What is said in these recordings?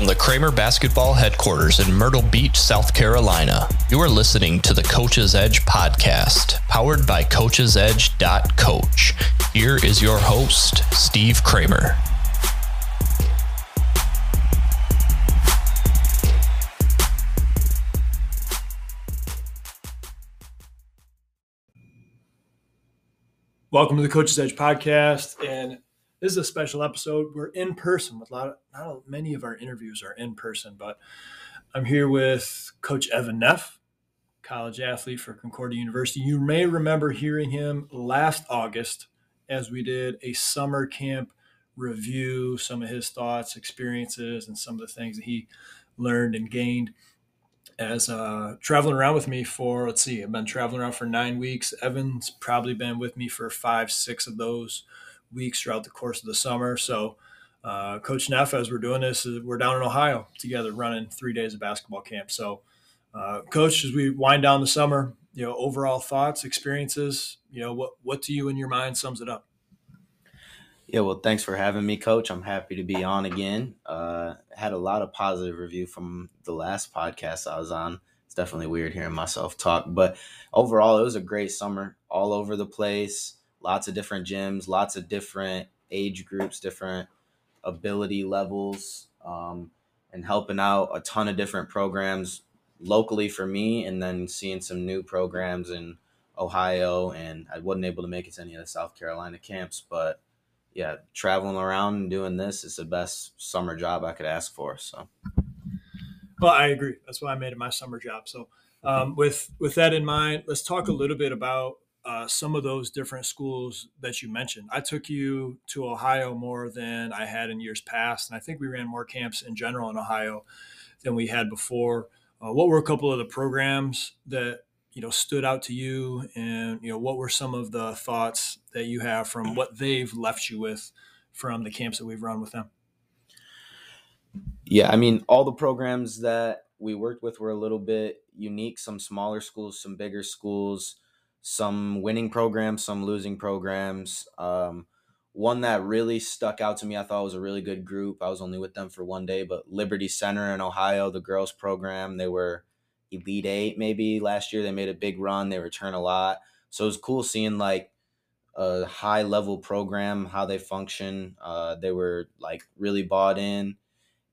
From the Cramer Basketball Headquarters in Myrtle Beach, South Carolina, you are listening to the Coach's Edge podcast, powered by CoachesEdge.coach. Here is your host, Steve Cramer. Welcome to the Coach's Edge podcast, and this is a special episode. We're in person with a lot of not many of our interviews are in person, but I'm here with Coach Evan Neff, college athlete for Concordia University. You may remember hearing him last August as we did a summer camp review, some of his thoughts, experiences, and some of the things that he learned and gained as uh, traveling around with me for let's see i've been traveling around for nine weeks evan's probably been with me for five six of those weeks throughout the course of the summer so uh, coach neff as we're doing this we're down in ohio together running three days of basketball camp so uh, coach as we wind down the summer you know overall thoughts experiences you know what what to you in your mind sums it up yeah, well, thanks for having me, Coach. I'm happy to be on again. Uh, had a lot of positive review from the last podcast I was on. It's definitely weird hearing myself talk, but overall, it was a great summer. All over the place, lots of different gyms, lots of different age groups, different ability levels, um, and helping out a ton of different programs locally for me, and then seeing some new programs in Ohio. And I wasn't able to make it to any of the South Carolina camps, but yeah, traveling around and doing this is the best summer job I could ask for. So, well, I agree. That's why I made it my summer job. So, um, with with that in mind, let's talk a little bit about uh, some of those different schools that you mentioned. I took you to Ohio more than I had in years past, and I think we ran more camps in general in Ohio than we had before. Uh, what were a couple of the programs that you know stood out to you and you know what were some of the thoughts that you have from what they've left you with from the camps that we've run with them yeah i mean all the programs that we worked with were a little bit unique some smaller schools some bigger schools some winning programs some losing programs um, one that really stuck out to me i thought was a really good group i was only with them for one day but liberty center in ohio the girls program they were Elite Eight maybe last year. They made a big run. They return a lot. So it was cool seeing like a high level program, how they function. Uh, they were like really bought in.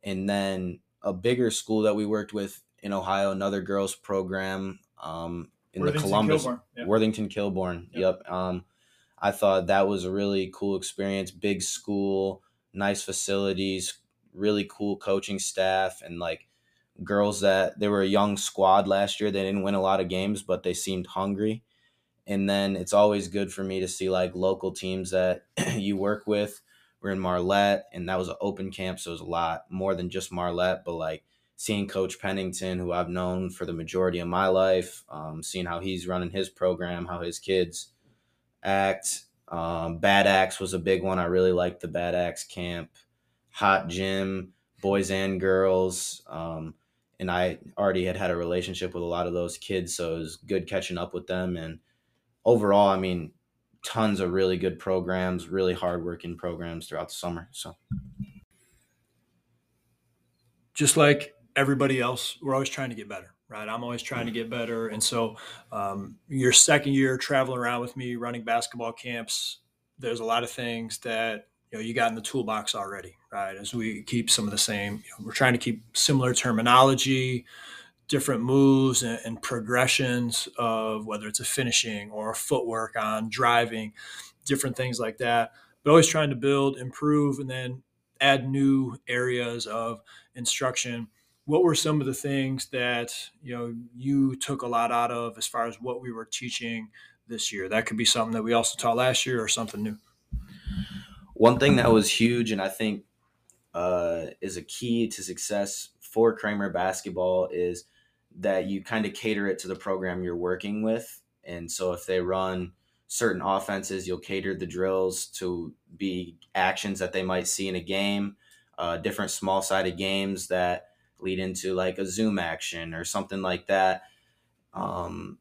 And then a bigger school that we worked with in Ohio, another girls program um, in Worthington, the Columbus, Kilbourne. Worthington Kilbourne. Yep. yep. Um, I thought that was a really cool experience. Big school, nice facilities, really cool coaching staff, and like girls that they were a young squad last year. They didn't win a lot of games, but they seemed hungry. And then it's always good for me to see like local teams that you work with. We're in Marlette, and that was an open camp, so it was a lot more than just Marlette, but like seeing Coach Pennington, who I've known for the majority of my life, um, seeing how he's running his program, how his kids act. Um, Bad Axe was a big one. I really liked the Bad Axe camp. Hot gym, boys and girls. Um, and I already had had a relationship with a lot of those kids, so it was good catching up with them. And overall, I mean, tons of really good programs, really hardworking programs throughout the summer. So, just like everybody else, we're always trying to get better, right? I'm always trying to get better, and so um, your second year traveling around with me, running basketball camps, there's a lot of things that you know you got in the toolbox already right? As we keep some of the same you know, we're trying to keep similar terminology different moves and, and, progressions of whether it's a finishing or a footwork on driving different things like that. But always trying to build improve and then add new areas of instruction what were some of the things that you know you took a lot out of as far as what we were teaching this year that could be something that we also taught last year or something new one thing that was huge, and I think uh, is a key to success for Cramer basketball, is that you kind of cater it to the program you're working with. And so if they run certain offenses, you'll cater the drills to be actions that they might see in a game, uh, different small sided games that lead into like a zoom action or something like that. Um,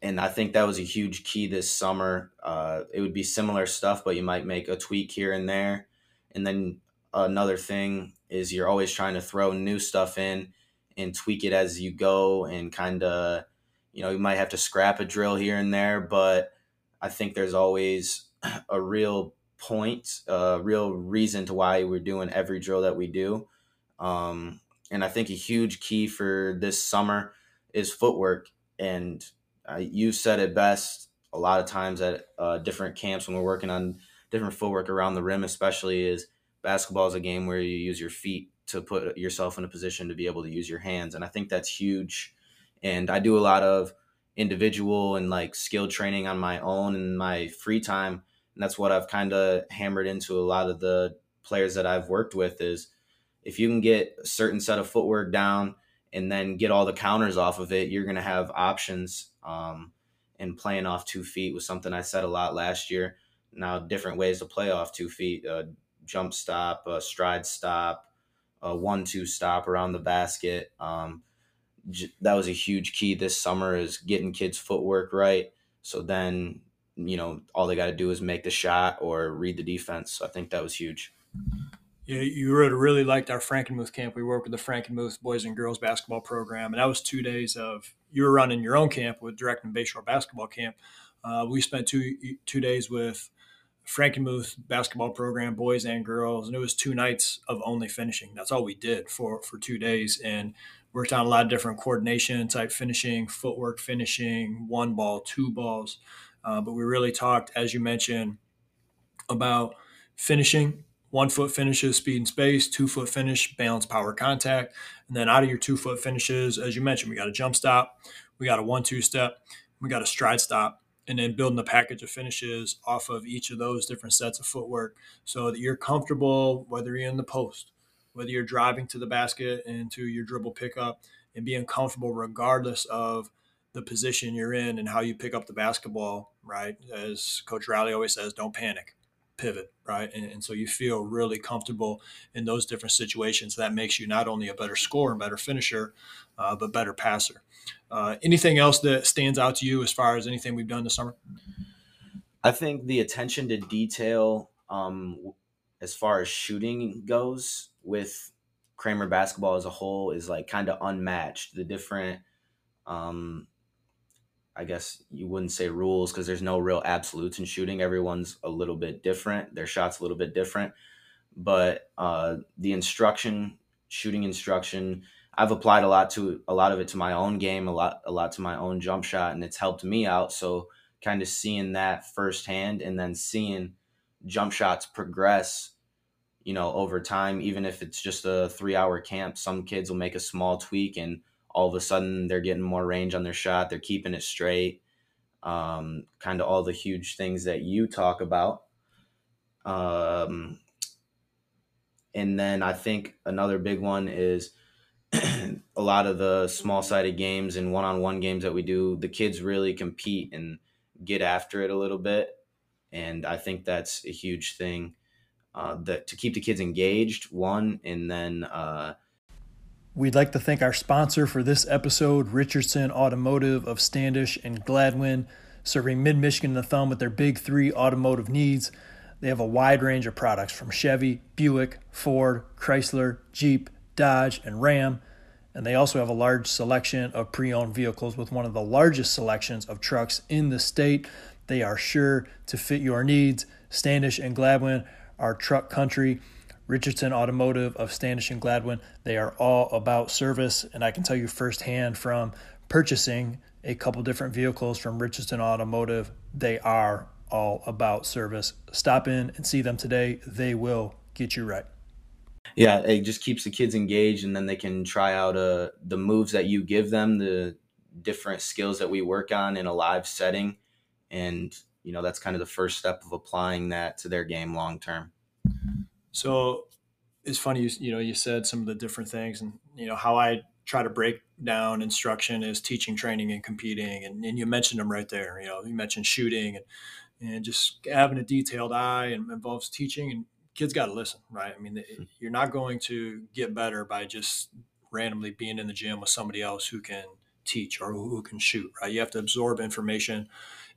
and I think that was a huge key this summer. Uh, it would be similar stuff, but you might make a tweak here and there. And then another thing is you're always trying to throw new stuff in and tweak it as you go and kind of you know you might have to scrap a drill here and there but i think there's always a real point a real reason to why we're doing every drill that we do um, and i think a huge key for this summer is footwork and uh, you said it best a lot of times at uh, different camps when we're working on different footwork around the rim especially is basketball is a game where you use your feet to put yourself in a position to be able to use your hands. And I think that's huge. And I do a lot of individual and like skill training on my own in my free time. And that's what I've kind of hammered into a lot of the players that I've worked with is if you can get a certain set of footwork down and then get all the counters off of it, you're going to have options. Um, and playing off two feet was something I said a lot last year. Now, different ways to play off two feet, uh, jump stop, a stride stop, a one-two stop around the basket. Um, j- that was a huge key this summer is getting kids' footwork right. So then, you know, all they got to do is make the shot or read the defense. So I think that was huge. You have really liked our Frankenmuth camp. We worked with the Frankenmuth boys and girls basketball program, and that was two days of you were running your own camp with Direct and Bayshore basketball camp. Uh, we spent two two days with Frankenmuth basketball program, boys and girls, and it was two nights of only finishing. That's all we did for for two days, and worked on a lot of different coordination type finishing, footwork finishing, one ball, two balls. Uh, but we really talked, as you mentioned, about finishing. One foot finishes, speed and space. Two foot finish, balance, power, contact. And then out of your two foot finishes, as you mentioned, we got a jump stop, we got a one two step, we got a stride stop, and then building the package of finishes off of each of those different sets of footwork so that you're comfortable whether you're in the post whether you're driving to the basket and to your dribble pickup and being comfortable regardless of the position you're in and how you pick up the basketball right as coach Riley always says don't panic pivot right and, and so you feel really comfortable in those different situations that makes you not only a better scorer and better finisher uh, but better passer uh, anything else that stands out to you as far as anything we've done this summer? I think the attention to detail, um, as far as shooting goes, with Cramer basketball as a whole, is like kind of unmatched. The different, um, I guess you wouldn't say rules because there's no real absolutes in shooting. Everyone's a little bit different. Their shots a little bit different, but uh, the instruction, shooting instruction I've applied a lot to a lot of it to my own game, a lot a lot to my own jump shot, and it's helped me out. So kind of seeing that firsthand, and then seeing jump shots progress, you know, over time. Even if it's just a three hour camp, some kids will make a small tweak, and all of a sudden they're getting more range on their shot. They're keeping it straight. Um, kind of all the huge things that you talk about. Um, and then I think another big one is a lot of the small sided games and one on one games that we do, the kids really compete and get after it a little bit. And I think that's a huge thing uh, that to keep the kids engaged, one, and then. Uh, We'd like to thank our sponsor for this episode, Richardson Automotive of Standish and Gladwin, serving mid Michigan and the thumb with their big three automotive needs. They have a wide range of products from Chevy, Buick, Ford, Chrysler, Jeep, Dodge, and Ram. And they also have a large selection of pre owned vehicles with one of the largest selections of trucks in the state. They are sure to fit your needs. Standish and Gladwin are truck country. Richardson Automotive of Standish and Gladwin, they are all about service. And I can tell you firsthand from purchasing a couple different vehicles from Richardson Automotive, they are all about service. Stop in and see them today. They will get you right yeah, it just keeps the kids engaged, and then they can try out uh, the moves that you give them, the different skills that we work on in a live setting, and you know that's kind of the first step of applying that to their game long term. So it's funny, you, you know, you said some of the different things, and you know how I try to break down instruction is teaching, training, and competing, and, and you mentioned them right there. You know, you mentioned shooting and and just having a detailed eye and involves teaching and kids got to listen, right? I mean, hmm. you're not going to get better by just randomly being in the gym with somebody else who can teach or who can shoot, right? You have to absorb information.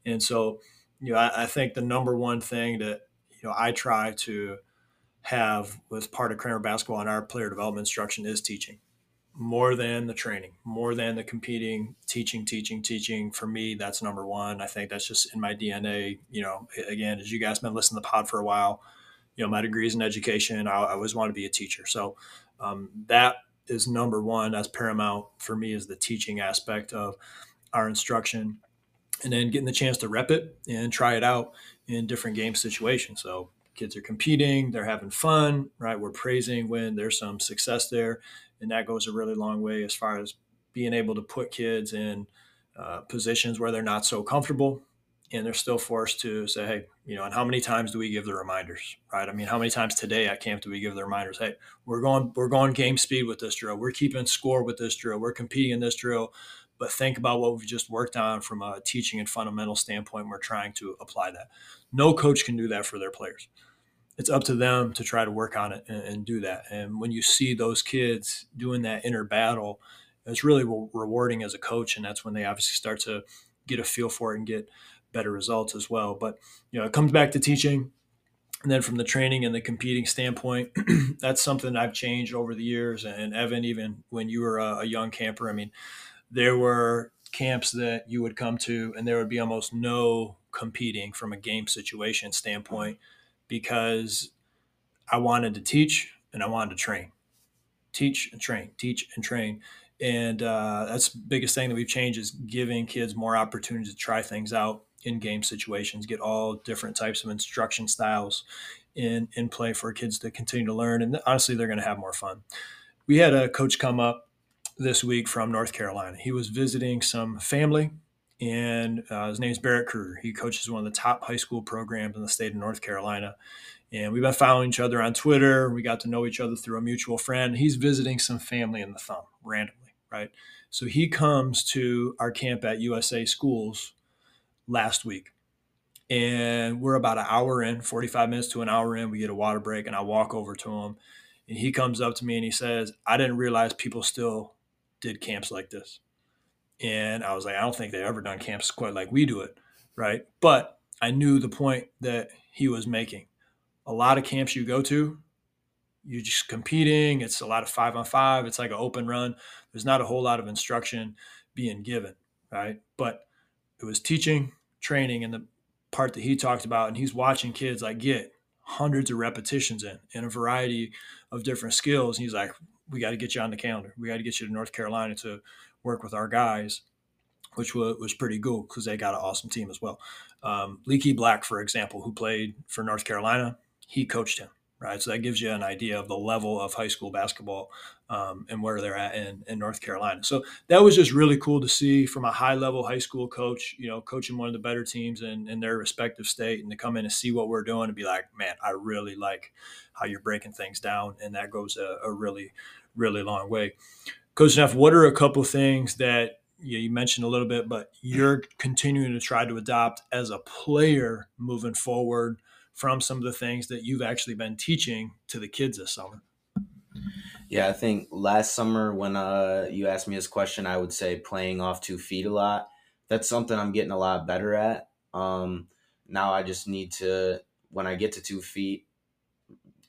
And so, you know, I, I think the number one thing that, you know, I try to have with part of Cramer basketball and our player development instruction is teaching more than the training, more than the competing, teaching, teaching, teaching. For me, that's number one. I think that's just in my DNA. You know, again, as you guys been listening to the pod for a while, you know, my degrees in education, I, I always want to be a teacher. So um, that is number one. That's paramount for me is the teaching aspect of our instruction, and then getting the chance to rep it and try it out in different game situations. So kids are competing, they're having fun, right? We're praising when there's some success there, and that goes a really long way as far as being able to put kids in uh, positions where they're not so comfortable and they're still forced to say, hey, you know, and how many times do we give the reminders, right? I mean, how many times today at camp do we give the reminders? Hey, we're going, we're going game speed with this drill. We're keeping score with this drill. We're competing in this drill. But think about what we've just worked on from a teaching and fundamental standpoint. We're trying to apply that. No coach can do that for their players. It's up to them to try to work on it and, and do that. And when you see those kids doing that inner battle, it's really rewarding as a coach. And that's when they obviously start to get a feel for it and get better results as well. But you know, it comes back to teaching. And then from the training and the competing standpoint, that's something I've changed over the years. And Evan, even when you were a, a young camper, I mean, there were camps that you would come to, and there would be almost no competing from a game situation standpoint because I wanted to teach and I wanted to train, teach and train, teach and train. And uh, that's the biggest thing that we've changed is giving kids more opportunities to try things out in game situations, get all different types of instruction styles in in play for kids to continue to learn. And honestly, they're going to have more fun. We had a coach come up this week from North Carolina. He was visiting some family, and uh, his name's Barrett Kruger. He coaches one of the top high school programs in the state of North Carolina. And we've been following each other on Twitter. We got to know each other through a mutual friend. He's visiting some family in the thumb randomly, right? So he comes to our camp at USA Schools last week. And we're about an hour in, 45 minutes to an hour in. We get a water break, and I walk over to him. And he comes up to me and he says, I didn't realize people still did camps like this. And I was like, I don't think they've ever done camps quite like we do it. Right. But I knew the point that he was making. A lot of camps you go to, you're just competing. It's a lot of five on five. It's like an open run. There's not a whole lot of instruction being given. Right. But it was teaching, training, and the part that he talked about. And he's watching kids like get hundreds of repetitions in in a variety of different skills. And he's like, we got to get you on the calendar. We got to get you to North Carolina to work with our guys, which was, was pretty cool because they got an awesome team as well. Um, Leaky Black, for example, who played for North Carolina, he coached him right? So that gives you an idea of the level of high school basketball um, and where they're at in, in North Carolina. So that was just really cool to see from a high level high school coach, you know, coaching one of the better teams in, in their respective state and to come in and see what we're doing and be like, man, I really like how you're breaking things down. And that goes a, a really, really long way. Coach Neff, what are a couple things that you, you mentioned a little bit, but you're continuing to try to adopt as a player moving forward – from some of the things that you've actually been teaching to the kids this summer? Yeah, I think last summer when uh, you asked me this question, I would say playing off two feet a lot. That's something I'm getting a lot better at. Um, now I just need to, when I get to two feet,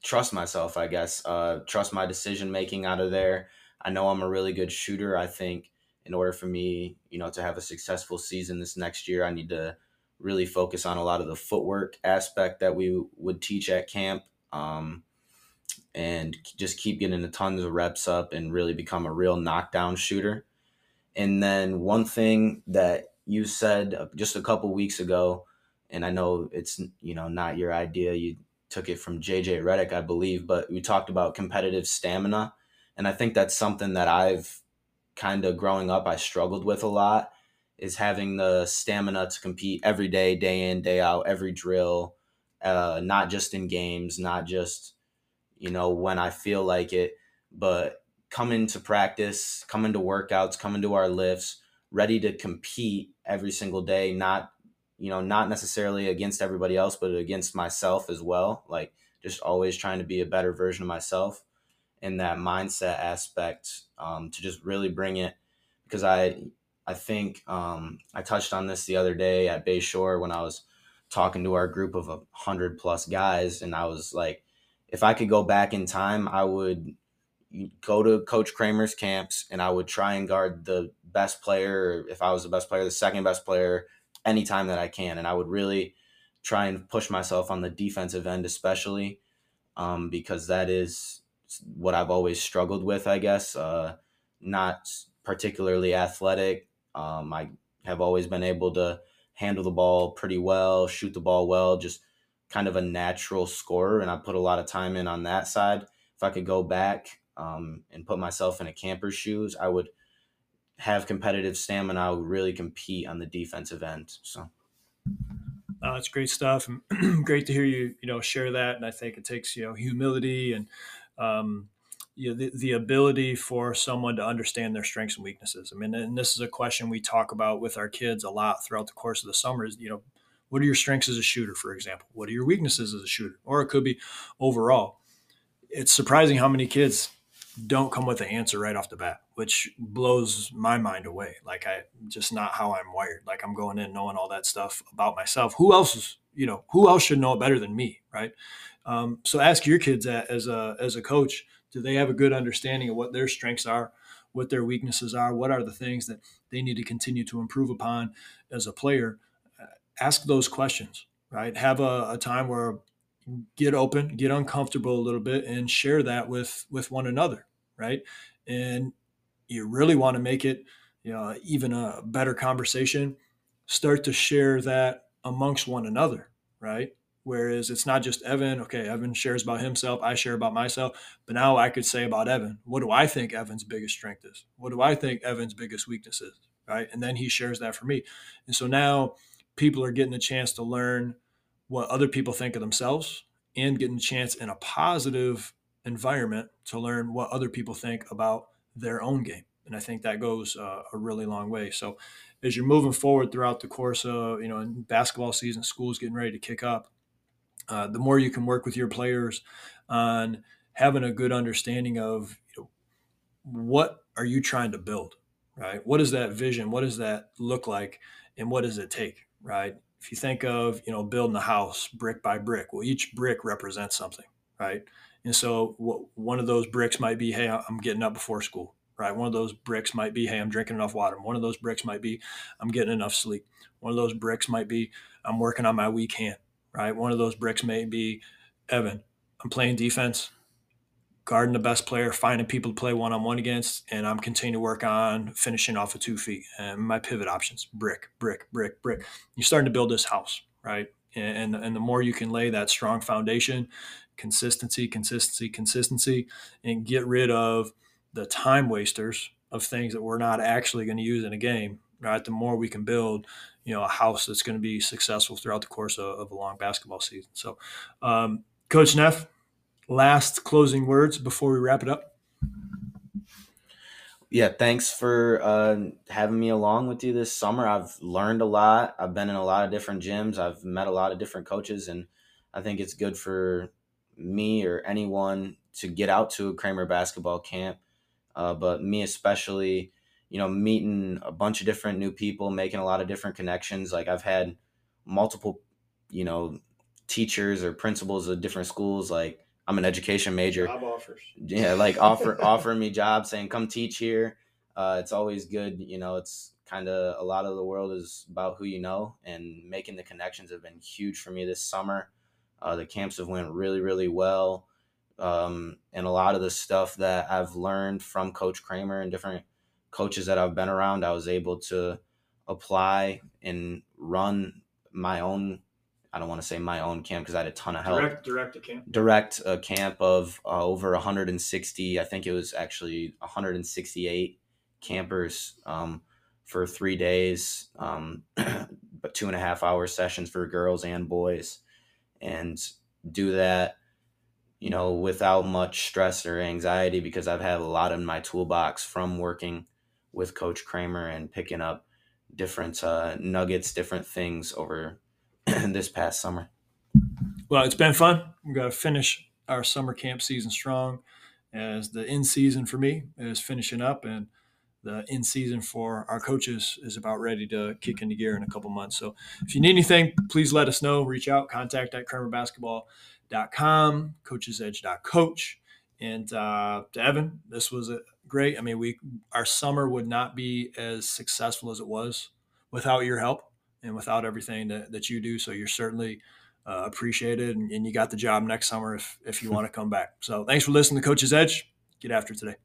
trust myself, I guess. Uh, trust my decision making out of there. I know I'm a really good shooter. I think in order for me, you know, to have a successful season this next year, I need to really focus on a lot of the footwork aspect that we would teach at camp um, and just keep getting the tons of reps up and really become a real knockdown shooter. And then one thing that you said uh, just a couple weeks ago, and I know it's you know not your idea, you took it from JJ Redick, I believe, but we talked about competitive stamina, and I think that's something that I've kind of growing up I struggled with a lot is having the stamina to compete every day, day in, day out, every drill, uh, not just in games, not just, you know, when I feel like it, but coming to practice, coming to workouts, coming to our lifts, ready to compete every single day, not, you know, not necessarily against everybody else, but against myself as well. Like just always trying to be a better version of myself in that mindset aspect um, to just really bring it because I, I think um, I touched on this the other day at Bayshore when I was talking to our group of a hundred plus guys, and I was like, if I could go back in time, I would go to Coach Cramer's camps and I would try and guard the best player, if I was the best player, the second best player, anytime that I can. And I would really try and push myself on the defensive end, especially um, because that is what I've always struggled with, I guess. Uh, not particularly athletic. Um, I have always been able to handle the ball pretty well, shoot the ball well, just kind of a natural scorer. And I put a lot of time in on that side. If I could go back um, and put myself in a camper's shoes, I would have competitive stamina. I would really compete on the defensive end. So. Uh, it's great stuff, great to hear you, you know, share that. And I think it takes, you know, humility and, um, you know, the, the ability for someone to understand their strengths and weaknesses. I mean, and this is a question we talk about with our kids a lot throughout the course of the summer. Is you know, what are your strengths as a shooter, for example? What are your weaknesses as a shooter? Or it could be overall. It's surprising how many kids don't come with an answer right off the bat, which blows my mind away. Like I just not how I'm wired. Like I'm going in knowing all that stuff about myself. Who else is, you know, who else should know it better than me, right? Um, so ask your kids as a as a coach, do they have a good understanding of what their strengths are, what their weaknesses are, what are the things that they need to continue to improve upon as a player? Ask those questions, right? Have a, a time where get open, get uncomfortable a little bit, and share that with with one another, right? And you really want to make it, you know, even a better conversation. Start to share that amongst one another, right? Whereas it's not just Evan. Okay, Evan shares about himself. I share about myself. But now I could say about Evan, what do I think Evan's biggest strength is? What do I think Evan's biggest weakness is? Right. And then he shares that for me. And so now people are getting a chance to learn what other people think of themselves and getting a chance in a positive environment to learn what other people think about their own game. And I think that goes uh, a really long way. So as you're moving forward throughout the course of, you know, basketball season, school's getting ready to kick up, uh, the more you can work with your players on having a good understanding of you know, what are you trying to build, right? What is that vision? What does that look like? And what does it take, right? if you think of you know building a house brick by brick well each brick represents something right and so what, one of those bricks might be hey i'm getting up before school right? One of those bricks might be hey i'm drinking enough water. One of those bricks might be i'm getting enough sleep. One of those bricks might be i'm working on my weak hand right? One of those bricks may be evan i'm playing defense guarding the best player, finding people to play one on one against, and I'm continuing to work on finishing off of two feet and my pivot options. Brick, brick, brick, brick. You're starting to build this house, right? And, and the more you can lay that strong foundation, consistency, consistency, consistency, and get rid of the time wasters of things that we're not actually going to use in a game, right? The more we can build, you know, a house that's going to be successful throughout the course of, of a long basketball season. So, um, Coach Neff, last closing words before we wrap it up? Yeah, thanks for uh, having me along with you this summer. I've learned a lot. I've been in a lot of different gyms. I've met a lot of different coaches, and I think it's good for me or anyone to get out to a Cramer basketball camp. Uh, but me especially, you know, meeting a bunch of different new people, making a lot of different connections. Like I've had multiple, you know, teachers or principals of different schools like I'm an education major. Job offers. Yeah, like offer offering me jobs, saying come teach here. Uh, it's always good, you know. It's kind of a lot of the world is about who you know, and making the connections have been huge for me this summer. Uh, the camps have went really, really well, um, and a lot of the stuff that I've learned from Coach Cramer and different coaches that I've been around, I was able to apply and run my own I don't want to say my own camp because I had a ton of help. Direct, direct a camp. Direct a camp of uh, over 160. I think it was actually 168 campers um, for three days, um, but two and a half hour sessions for girls and boys, and do that, you know, without much stress or anxiety because I've had a lot in my toolbox from working with Coach Cramer and picking up different uh, nuggets, different things over this past summer. Well, it's been fun. We've got to finish our summer camp season strong as the in season for me is finishing up and the in season for our coaches is about ready to kick into gear in a couple months. So if you need anything, please let us know. Reach out, contact at cramerbasketball.com coachesedge.com, coachesedge.coach. And uh, to Evan, this was a great. I mean, we our summer would not be as successful as it was without your help and without everything that, that you do. So you're certainly uh, appreciated, and, and you got the job next summer if if you want to come back. So thanks for listening to Coach's Edge. Get after today.